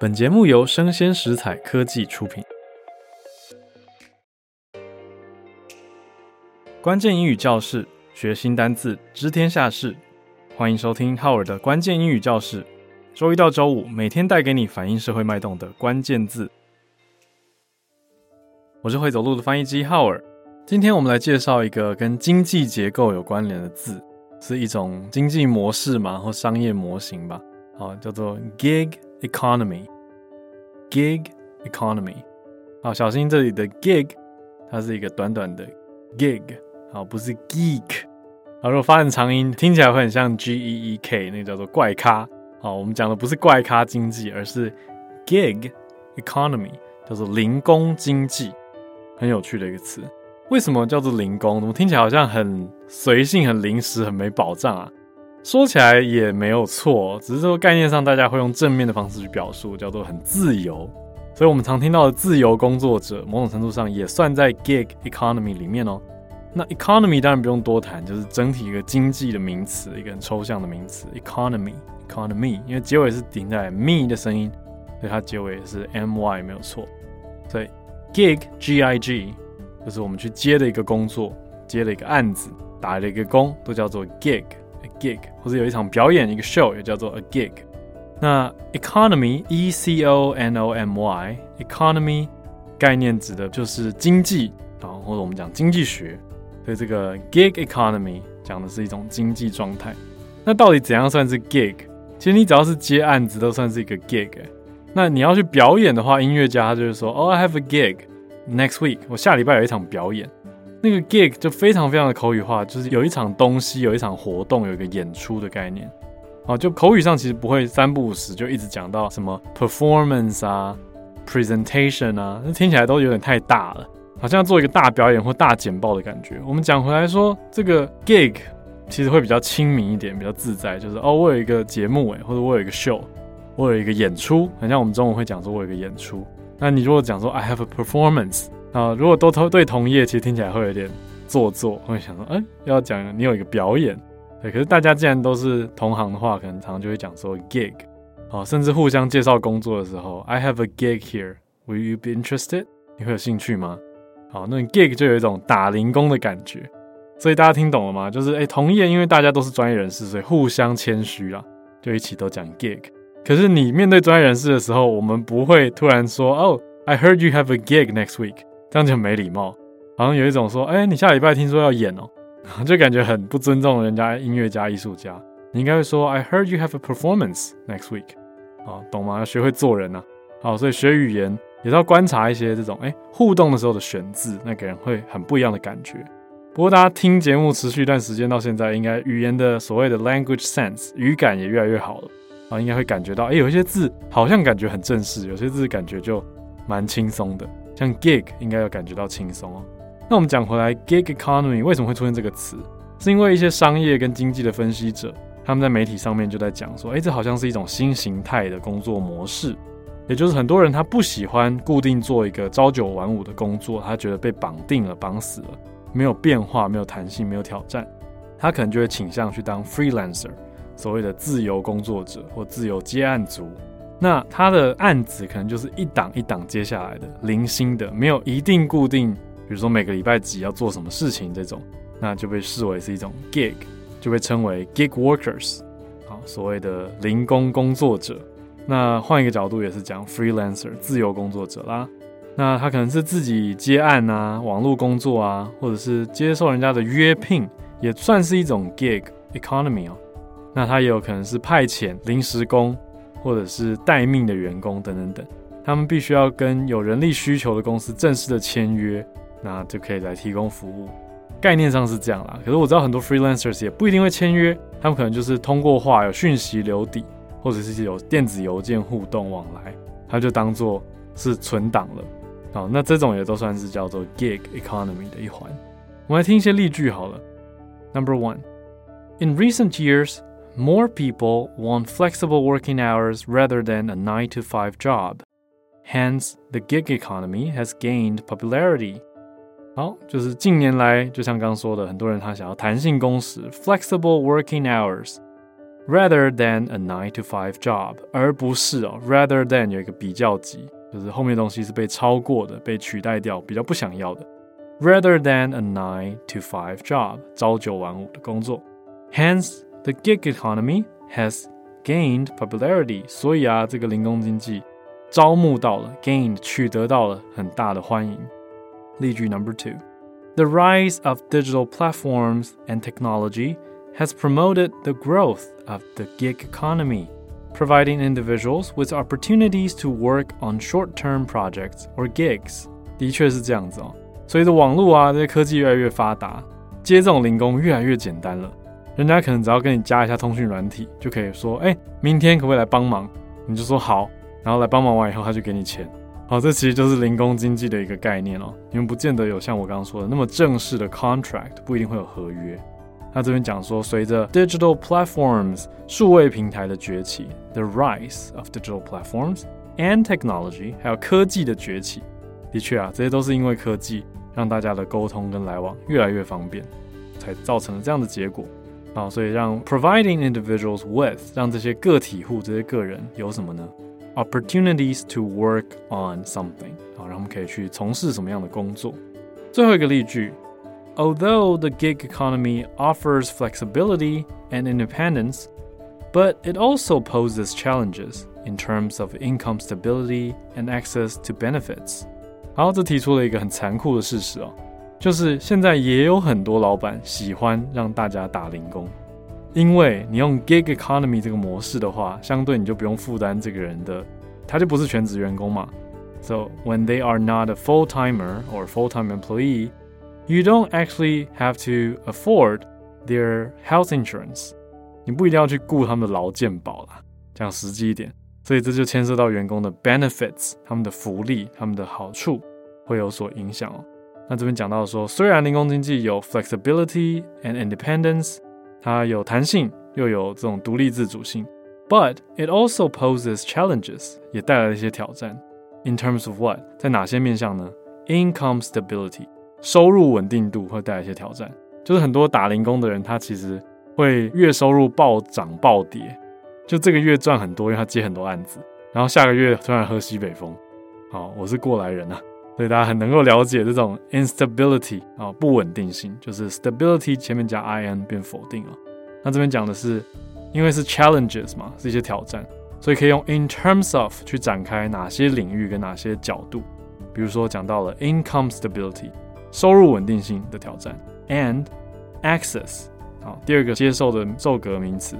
本节目由生鲜食材科技出品。关键英语教室，学新单字，知天下事。欢迎收听浩尔的关键英语教室。周一到周五，每天带给你反映社会脉动的关键字。我是会走路的翻译机浩尔。今天我们来介绍一个跟经济结构有关联的字，是一种经济模式嘛，或商业模型吧。好，叫做 gig economy。gig economy。好，小心这里的 gig，它是一个短短的 gig，好，不是 geek。好，如果发成长音，听起来会很像 G E E K，那个叫做怪咖。好，我们讲的不是怪咖经济，而是 gig economy，叫做零工经济，很有趣的一个词。为什么叫做零工？怎么听起来好像很随性、很临时、很没保障啊？说起来也没有错，只是说概念上大家会用正面的方式去表述，叫做很自由。所以我们常听到的自由工作者，某种程度上也算在 gig economy 里面哦。那 economy 当然不用多谈，就是整体一个经济的名词，一个很抽象的名词。economy，economy，因为结尾是顶在 me 的声音，所以它结尾是 my 没有错。所以 gig g i g。就是我们去接的一个工作，接了一个案子，打了一个工，都叫做 gig a gig，或者有一场表演，一个 show 也叫做 a gig。那 economy，e c o n o m y，economy 概念指的就是经济啊，或者我们讲经济学。所以这个 gig economy 讲的是一种经济状态。那到底怎样算是 gig？其实你只要是接案子，都算是一个 gig。那你要去表演的话，音乐家他就是说，Oh, I have a gig。Next week，我下礼拜有一场表演，那个 gig 就非常非常的口语化，就是有一场东西，有一场活动，有一个演出的概念。好，就口语上其实不会三不五时就一直讲到什么 performance 啊，presentation 啊，那听起来都有点太大了，好像要做一个大表演或大简报的感觉。我们讲回来说，这个 gig 其实会比较亲民一点，比较自在，就是哦，我有一个节目诶，或者我有一个 show，我有一个演出，很像我们中文会讲说我有一个演出。那你如果讲说 I have a performance 啊，如果都同对同业，其实听起来会有点做作，会想说，哎、要讲你有一个表演，对。可是大家既然都是同行的话，可能常常就会讲说 gig，啊，甚至互相介绍工作的时候，I have a gig here，Will you be interested？你会有兴趣吗？好，那 gig 就有一种打零工的感觉，所以大家听懂了吗？就是哎、同业因为大家都是专业人士，所以互相谦虚啦，就一起都讲 gig。可是你面对专业人士的时候，我们不会突然说哦、，I heard you have a gig next week，这样就很没礼貌，好像有一种说，哎、你下礼拜听说要演哦，就感觉很不尊重人家音乐家、艺术家。你应该会说，I heard you have a performance next week，啊，懂吗？要学会做人呐、啊。好，所以学语言也是要观察一些这种哎、互动的时候的选字，那给人会很不一样的感觉。不过大家听节目持续一段时间到现在，应该语言的所谓的 language sense 语感也越来越好了。啊，应该会感觉到，哎，有一些字好像感觉很正式，有些字感觉就蛮轻松的。像 gig 应该要感觉到轻松哦。那我们讲回来，gig economy 为什么会出现这个词？是因为一些商业跟经济的分析者，他们在媒体上面就在讲说，哎，这好像是一种新形态的工作模式，也就是很多人他不喜欢固定做一个朝九晚五的工作，他觉得被绑定了、绑死了，没有变化、没有弹性、没有挑战，他可能就会倾向去当 freelancer。所谓的自由工作者或自由接案族，那他的案子可能就是一档一档接下来的，零星的，没有一定固定，比如说每个礼拜几要做什么事情这种，那就被视为是一种 gig，就被称为 gig workers，好，所谓的零工工作者。那换一个角度也是讲 freelancer 自由工作者啦，那他可能是自己接案啊，网络工作啊，或者是接受人家的约聘，也算是一种 gig economy 哦。那他也有可能是派遣临时工，或者是待命的员工等等等，他们必须要跟有人力需求的公司正式的签约，那就可以来提供服务。概念上是这样啦，可是我知道很多 freelancers 也不一定会签约，他们可能就是通过话有讯息留底，或者是有电子邮件互动往来，他就当做是存档了。好，那这种也都算是叫做 gig economy 的一环。我们来听一些例句好了。Number one, in recent years. More people want flexible working hours rather than a nine to five job. Hence, the gig economy has gained popularity. 好，就是近年来，就像刚刚说的，很多人他想要弹性工时 （flexible working hours）。 rather than a nine to five job，而不是哦，rather than 有一个比较级，就是后面的东西是被超过的，被取代掉，比较不想要的。rather than a nine to five job，朝九晚五的工作。Hence, the gig economy has gained popularity。所以啊，这个零工经济招募到了，gained 取得到了很大的欢迎。例句 number two。The rise of digital platforms and technology has promoted the growth of the gig economy, providing individuals with opportunities to work on short-term projects or gigs. 的确是这样子哦。随着网络啊这些科技越来越发达，接这种零工越来越简单了。 人家可能只要跟你加一下通讯软体，就可以说：“哎，明天可不可以来帮忙？”你就说好，然后来帮忙完以后，他就给你钱。好，这其实就是零工经济的一个概念哦。你们不见得有像我刚刚说的那么正式的 contract，不一定会有合约。那这边讲说，随着 digital platforms 数位平台的崛起，the rise of digital platforms and technology，还有科技的崛起，的确啊，这些都是因为科技让大家的沟通跟来往越来越方便，才造成了这样的结果。好，所以让 providing individuals with 让这些个体户这些个人有什么呢？Opportunities to work on something，好，让我们可以去从事什么样的工作。最后一个例句，Although the gig economy offers flexibility and independence, but it also poses challenges in terms of income stability and access to benefits。好，这提出了一个很残酷的事实哦， 就是现在也有很多老板喜欢让大家打零工。因为你用 gig economy 这个模式的话，相对你就不用负担这个人的，他就不是全职员工嘛。So when they are not a full timer or full time employee, you don't actually have to afford their health insurance。你不一定要去雇他们的劳健保啦，讲实际一点。所以这就牵涉到员工的 benefits，他们的福利、他们的好处会有所影响哦。那这边讲到说，虽然零工经济有 flexibility and independence。它有弹性，又有这种独立自主性，but it also poses challenges，也带来了一些挑战。In terms of what，在哪些面向呢？Income stability，收入稳定度会带来一些挑战。就是很多打零工的人，他其实会月收入暴涨暴跌，就这个月赚很多，因为他接很多案子，然后下个月突然喝西北风。好，我是过来人啊，所以大家很能够了解这种 instability 啊，不稳定性，就是 stability 前面加 in 变否定了。那这边讲的是，因为是 challenges 嘛，是一些挑战，所以可以用 in terms of 去展开哪些领域跟哪些角度。比如说讲到了 income stability 收入稳定性的挑战，and access 好，第二个接受的骤格名词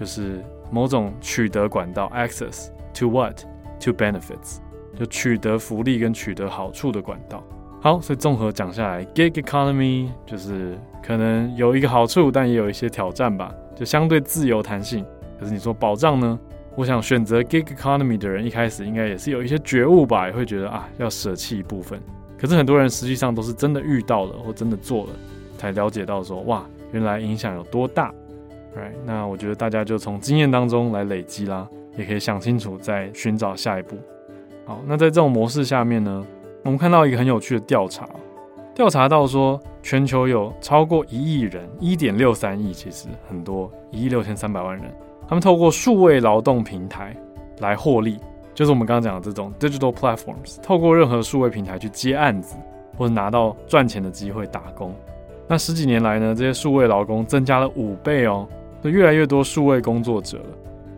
就是某种取得管道 access to what to benefits 就取得福利跟取得好处的管道。好，所以综合讲下来，gig economy 就是可能有一个好处，但也有一些挑战吧，就相对自由弹性。可是你说保障呢？我想选择 gig economy 的人一开始应该也是有一些觉悟吧，也会觉得啊要舍弃一部分。可是很多人实际上都是真的遇到了或真的做了，才了解到说哇，原来影响有多大。Right，那我觉得大家就从经验当中来累积啦，也可以想清楚再寻找下一步。好，那在这种模式下面呢？我们看到一个很有趣的调查，调查到说，全球有超过一亿人，一点六三亿，其实很多，一亿六千三百万人，他们透过数位劳动平台来获利，就是我们刚刚讲的这种 digital platforms，透过任何数位平台去接案子或者拿到赚钱的机会打工。那十几年来呢，这些数位劳工增加了五倍哦，就越来越多数位工作者了。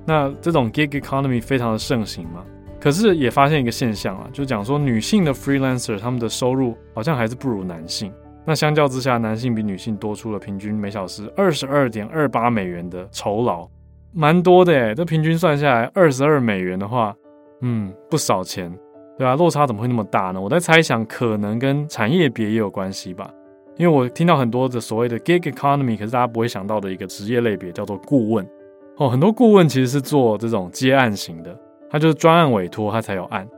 那这种 gig economy 非常的盛行嘛。可是也发现一个现象啊，就讲说女性的 freelancer 他们的收入好像还是不如男性。那相较之下，男性比女性多出了平均每小时二十二点二八美元的酬劳，蛮多的诶。这平均算下来二十二美元的话，嗯，不少钱，对吧？落差怎么会那么大呢？我在猜想，可能跟产业别也有关系吧。因为我听到很多的所谓的 gig economy，可是大家不会想到的一个职业类别叫做顾问哦。很多顾问其实是做这种接案型的。他就是专案委托，他才有案，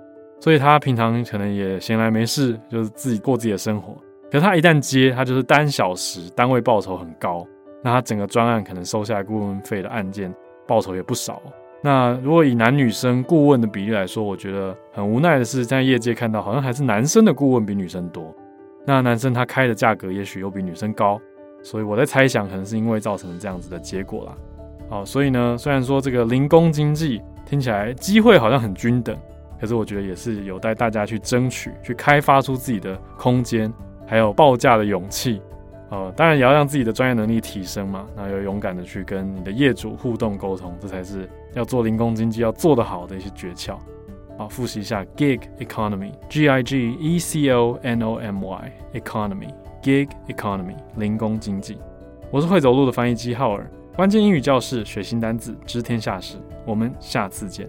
所以他平常可能也闲来没事，就是自己过自己的生活。可他一旦接，他就是单小时单位报酬很高，那他整个专案可能收下来顾问费的案件报酬也不少。那如果以男女生顾问的比例来说，我觉得很无奈的是，在业界看到好像还是男生的顾问比女生多。那男生他开的价格也许又比女生高，所以我在猜想，可能是因为造成这样子的结果啦。好，所以呢，虽然说这个零工经济听起来机会好像很均等，可是我觉得也是有待大家去争取，去开发出自己的空间，还有报价的勇气。呃，当然也要让自己的专业能力提升嘛，然后要勇敢的去跟你的业主互动沟通，这才是要做零工经济要做得好的一些诀窍。好，复习一下 gig economy，G I G E C O N O M Y economy，gig economy 零工经济。我是会走路的翻译机浩尔。关键英语教室，学新单字，知天下事。我们下次见。